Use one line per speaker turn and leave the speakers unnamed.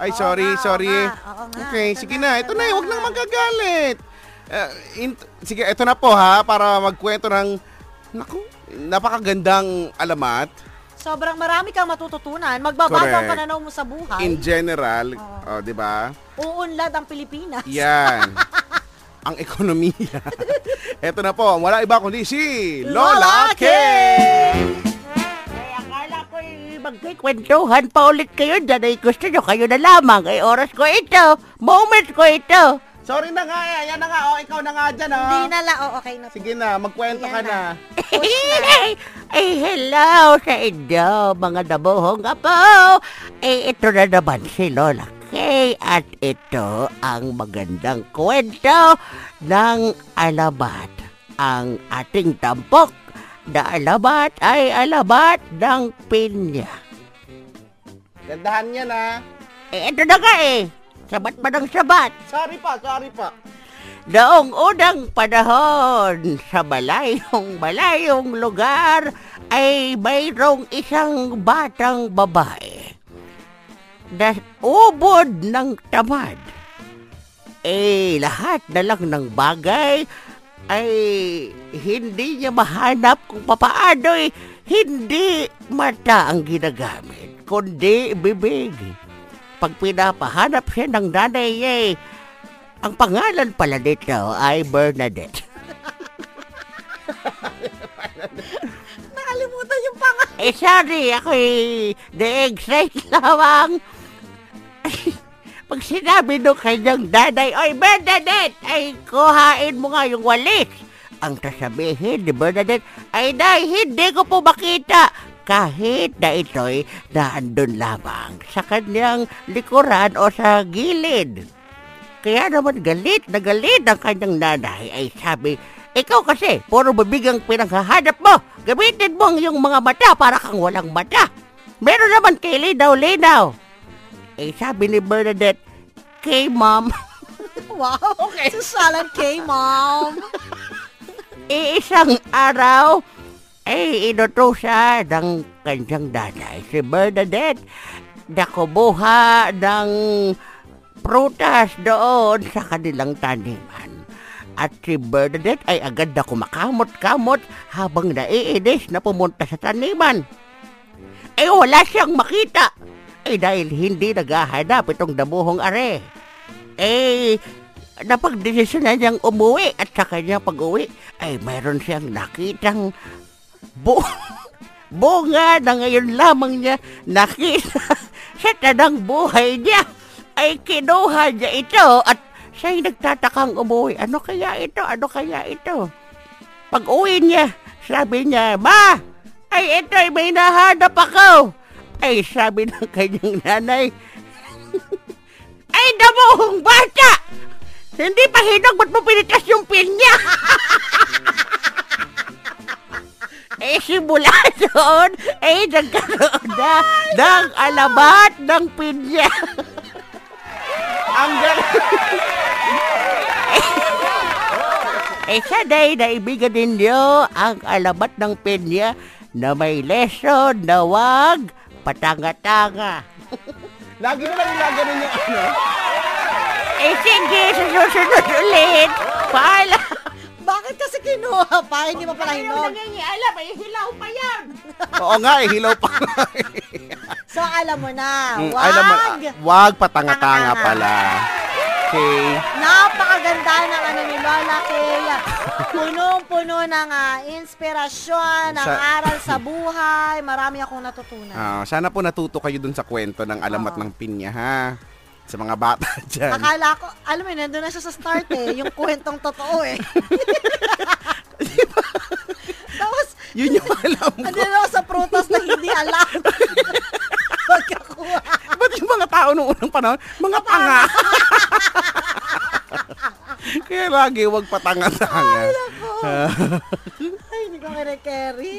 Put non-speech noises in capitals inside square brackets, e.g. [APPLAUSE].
Ay,
Oo
sorry,
nga, oo
sorry.
nga, oo nga.
Okay,
Ito
sige
na,
na.
ito
Ito na,
na.
huwag nang magagalit. Eh, in- sige, ito na po ha, para magkwento ng, naku, napakagandang alamat.
Sobrang marami kang matututunan. Magbabago ang
Correct.
pananaw mo sa buhay.
In general, oh, di ba?
Uunlad ang Pilipinas.
Yan. [LAUGHS] ang ekonomiya. ito na po, wala iba kundi si
Lola
Lola K.
Magkikwentuhan pa ulit kayo dyan. Ay, gusto nyo kayo na lamang. Ay, oras ko ito. Moment ko ito.
Sorry na nga, eh. Yan na nga, oh, ikaw na nga dyan, oh.
Hindi na lang. Oh, okay na. po.
Sige na, magkwento ka
Ayan na.
na.
Na. [LAUGHS]
ay, hello sa inyo, mga dabuhong apo. Eh, ito na naman si Lola Kay at ito ang magandang kwento ng alabat. Ang ating tampok na alabat ay alabat ng pinya.
Gandahan yan, ha.
Eh, ito na nga eh. Sabat pa ng sabat.
Sorry pa, sorry pa.
Noong unang panahon, sa malayong malayong lugar, ay mayroong isang batang babae na ubod ng tamad. Eh, lahat na lang ng bagay ay hindi niya mahanap kung papaano eh, hindi mata ang ginagamit, kundi bibig. Pag pinapahanap siya ng nanay niya eh, ang pangalan pala nito ay Bernadette. [LAUGHS]
Nakalimutan yung pangalan.
Eh, sorry, ako'y na-excite [LAUGHS] lamang. Pag sinabi nung kanyang nanay, Oy, Bernadette, ay kuhain mo nga yung walis. Ang sasabihin ni Bernadette, ay nay, hindi ko po makita. Kahit na ito'y naandun lamang sa kanyang likuran o sa gilid. Kaya naman galit na galit ang kanyang nanay ay sabi, ikaw kasi, puro bibigang pinanghahanap mo. Gamitin mo ang iyong mga mata para kang walang mata. Meron naman kay linaw-linaw. Eh, sabi ni Bernadette, kay mom, [LAUGHS]
Wow. Okay. Susalan kay mom.
iisang [LAUGHS] araw, ay inutusan ng kanyang nanay, si Bernadette, na kumuha ng prutas doon sa kanilang taniman. At si Bernadette ay agad na kumakamot-kamot habang naiinis na pumunta sa taniman. Eh wala siyang makita. Eh dahil hindi naghahanap itong damuhong are. Eh, napagdesisyon na niyang umuwi at sa kanyang pag-uwi ay mayroon siyang nakitang bu bunga na ngayon lamang niya nakita [LAUGHS] sa tanang buhay niya ay kinuha niya ito at siya'y nagtatakang umuwi. Ano kaya ito? Ano kaya ito? Pag uwi niya, sabi niya, Ma! Ay, ito, may nahanap ako! Ay, sabi ng [LAUGHS] kanyang nanay, Ay, damuhong bata! Hindi pa hinog, ba't mo pinitas yung pinya? eh, [LAUGHS] nagkaroon na ng alabat ng pinya.
Ang galing.
Eh, sanay naibigan ninyo ang alabat ng pinya na may lesson na wag patanga-tanga.
Lagi mo lang ilaganon yung ano.
Eh, sige, susunod ulit. Paalam.
Bakit kasi kinuha pa? Hindi mo pala hinog.
nangingialam, ay hilaw pa yan. [LAUGHS]
Oo nga, eh, hilaw pa.
So, alam mo na.
Mm,
Wag.
alam mo, ah, wag patanga-tanga
Tanga-tanga.
pala. Okay.
Napakaganda ng ano ni Lola Kaya. Punong-puno ng ah, inspirasyon, ng
Sa-
aral sa buhay. Marami akong natutunan.
Ah, sana po natuto kayo dun sa kwento ng alamat
Oo.
ng pinya, ha? Sa mga bata [LAUGHS] dyan.
Akala ko, alam mo, nandun na siya sa start eh. [LAUGHS] Yung kwentong totoo eh. [LAUGHS] Tapos,
Yun yung alam ko.
andun ako sa prutas na hindi alam. Pagkakuha.
Ba't yung mga tao nung unang panahon, mga tanga. Kaya lagi wag patanga-tanga.
Ay, hindi ko kare-carry.